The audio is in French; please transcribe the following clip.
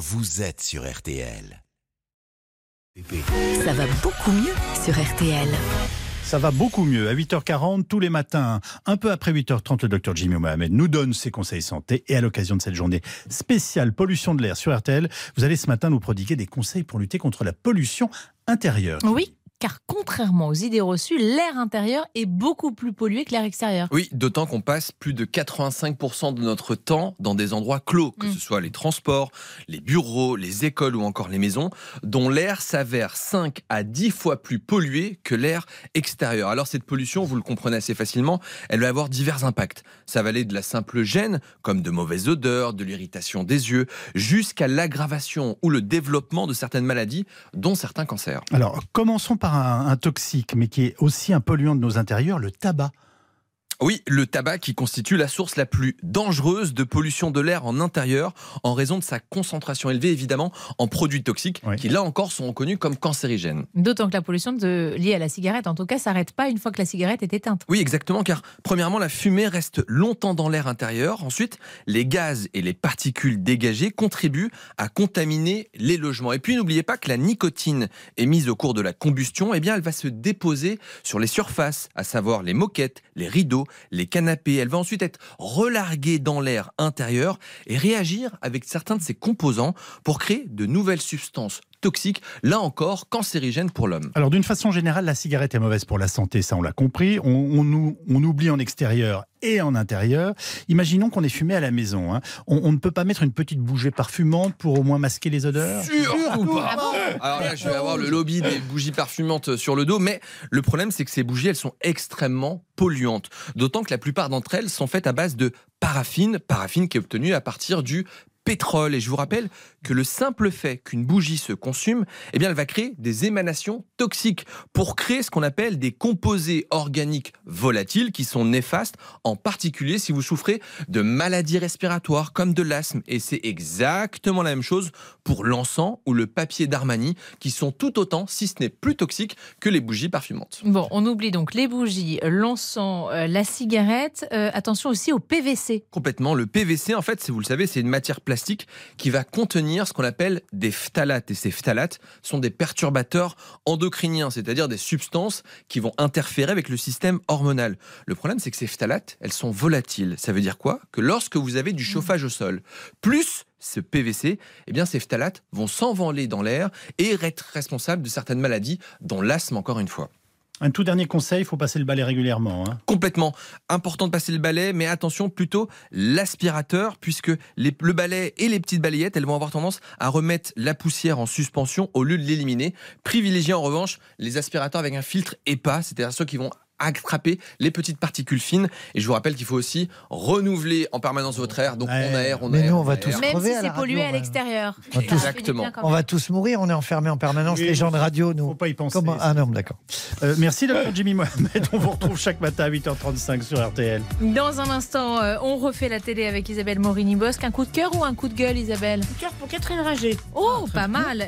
vous êtes sur RTL. Ça va beaucoup mieux sur RTL. Ça va beaucoup mieux. À 8h40, tous les matins, un peu après 8h30, le docteur Jimmy Mohamed nous donne ses conseils santé. Et à l'occasion de cette journée spéciale pollution de l'air sur RTL, vous allez ce matin nous prodiguer des conseils pour lutter contre la pollution intérieure. Oui, car contrairement aux idées reçues, l'air intérieur est beaucoup plus pollué que l'air extérieur. Oui, d'autant qu'on passe plus de 85% de notre temps dans des endroits clos, que Mm. ce soit les transports, les bureaux, les écoles ou encore les maisons, dont l'air s'avère 5 à 10 fois plus pollué que l'air extérieur. Alors cette pollution, vous le comprenez assez facilement, elle va avoir divers impacts. Ça va aller de la simple gêne, comme de mauvaises odeurs, de l'irritation des yeux, jusqu'à l'aggravation ou le développement de certaines maladies, dont certains cancers. Alors, commençons par un, toxique, mais qui est aussi un polluant de nos intérieurs, le tabac. Oui, le tabac qui constitue la source la plus dangereuse de pollution de l'air en intérieur en raison de sa concentration élevée évidemment en produits toxiques Oui. qui là encore sont reconnus comme cancérigènes. D'autant que la pollution de- liée à la cigarette, en tout cas, s'arrête pas une fois que la cigarette est éteinte. Oui, exactement, car premièrement, la fumée reste longtemps dans l'air intérieur. Ensuite, les gaz et les particules dégagées contribuent à contaminer les logements. Et puis, n'oubliez pas que la nicotine émise au cours de la combustion, eh bien, elle va se déposer sur les surfaces, à savoir les moquettes, les rideaux, les canapés. Elle va ensuite être relarguée dans l'air intérieur et réagir avec certains de ses composants pour créer de nouvelles substances toxiques, là encore cancérigènes pour l'homme. Alors, d'une façon générale, la cigarette est mauvaise pour la santé, ça on l'a compris. On, on nous- on oublie en extérieur et en intérieur. Imaginons qu'on est fumé à la maison. hein. On, on ne peut pas mettre une petite bougie parfumante pour au moins masquer les odeurs? Surtout pas? Alors là, je vais avoir le lobby des bougies parfumantes sur le dos, mais le problème, c'est que ces bougies, elles sont extrêmement polluantes. D'autant que la plupart d'entre elles sont faites à base de paraffine, paraffine qui est obtenue à partir du pétrole. Et je vous rappelle que le simple fait qu'une bougie se consume, eh bien, elle va créer des émanations toxiques pour créer ce qu'on appelle des composés organiques volatiles qui sont néfastes, en particulier si vous souffrez de maladies respiratoires comme de l'asthme. Et c'est exactement la même chose pour l'encens ou le papier d'Armani, qui sont tout autant, si ce n'est plus toxiques, que les bougies parfumantes. Bon, on oublie donc les bougies, l'encens, euh, la cigarette. Euh, attention aussi au PVC. Complètement. Le PVC, en fait, si vous le savez, c'est une matière plastique qui va contenir ce qu'on appelle des phtalates. Et ces phtalates sont des perturbateurs endocriniens, c'est-à-dire des substances qui vont interférer avec le système hormonal. Le problème, c'est que ces phtalates, elles sont volatiles. Ça veut dire quoi? Que lorsque vous avez du chauffage au sol, plus ce PVC, eh bien, ces phtalates vont s'envoler dans l'air et être responsables de certaines maladies, dont l'asthme, encore une fois. Un tout dernier conseil, il faut passer le balai régulièrement. hein. Complètement. Important de passer le balai, mais attention plutôt l'aspirateur, puisque le balai et les petites balayettes, elles vont avoir tendance à remettre la poussière en suspension au lieu de l'éliminer. Privilégiez en revanche les aspirateurs avec un filtre EPA, c'est-à-dire ceux qui vont attraper les petites particules fines. Et je vous rappelle qu'il faut aussi renouveler en permanence votre aère. Donc Ouais. on aère, on Mais aère. nous, on va tous Même crever si c'est pollué à l'extérieur. Quand On va tous mourir, on est enfermés en permanence, Oui, les gens de radio, Faut nous. pas y penser. Comment Ah non, d'accord. Euh, merci, docteur Jimmy Mohamed. On vous retrouve chaque matin à 8h35 sur RTL. Dans un instant, euh, on refait la télé avec Isabelle Morini-Bosque. Un coup de cœur ou un coup de gueule, Isabelle? Cœur pour Catherine Rager. Oh, pas mal.